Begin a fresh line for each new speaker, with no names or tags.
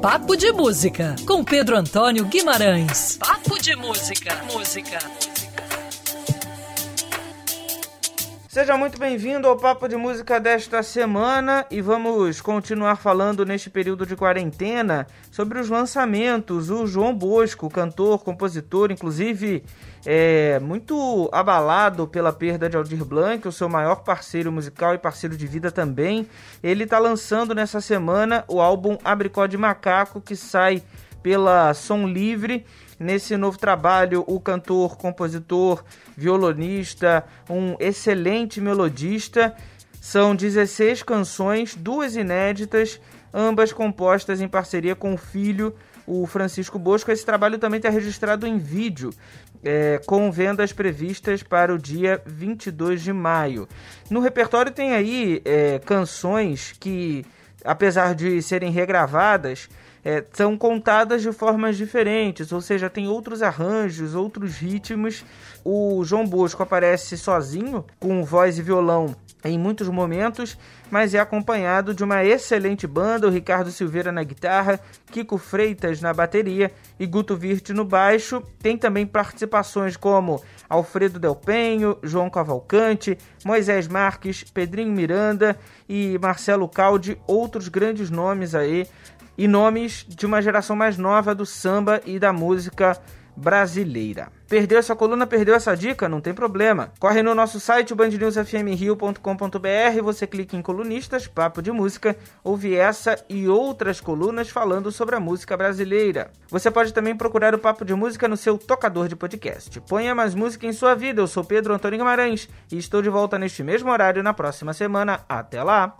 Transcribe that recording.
Papo de Música, com Pedro Antônio Guimarães. Papo de Música. Música.
Seja muito bem-vindo ao Papo de Música desta semana e vamos continuar falando neste período de quarentena sobre os lançamentos. O João Bosco, cantor, compositor, inclusive é, muito abalado pela perda de Aldir Blanc, o seu maior parceiro musical e parceiro de vida também. Ele está lançando nessa semana o álbum Abricó de Macaco, que sai pela Som Livre Nesse novo trabalho, o cantor, compositor, violonista, um excelente melodista. São 16 canções, duas inéditas, ambas compostas em parceria com o filho, o Francisco Bosco. Esse trabalho também está registrado em vídeo, é, com vendas previstas para o dia 22 de maio. No repertório tem aí é, canções que, apesar de serem regravadas, é, são contadas de formas diferentes, ou seja, tem outros arranjos, outros ritmos. O João Bosco aparece sozinho, com voz e violão em muitos momentos, mas é acompanhado de uma excelente banda, o Ricardo Silveira na guitarra, Kiko Freitas na bateria e Guto Virte no baixo. Tem também participações como Alfredo Del Penho, João Cavalcante, Moisés Marques, Pedrinho Miranda e Marcelo Caldi, outros grandes nomes aí e nomes de uma geração mais nova do samba e da música brasileira. Perdeu essa coluna, perdeu essa dica? Não tem problema. Corre no nosso site bandnewsfmrio.com.br, você clica em colunistas, papo de música, ouve essa e outras colunas falando sobre a música brasileira. Você pode também procurar o Papo de Música no seu tocador de podcast. Ponha mais música em sua vida. Eu sou Pedro Antônio Guimarães e estou de volta neste mesmo horário na próxima semana. Até lá!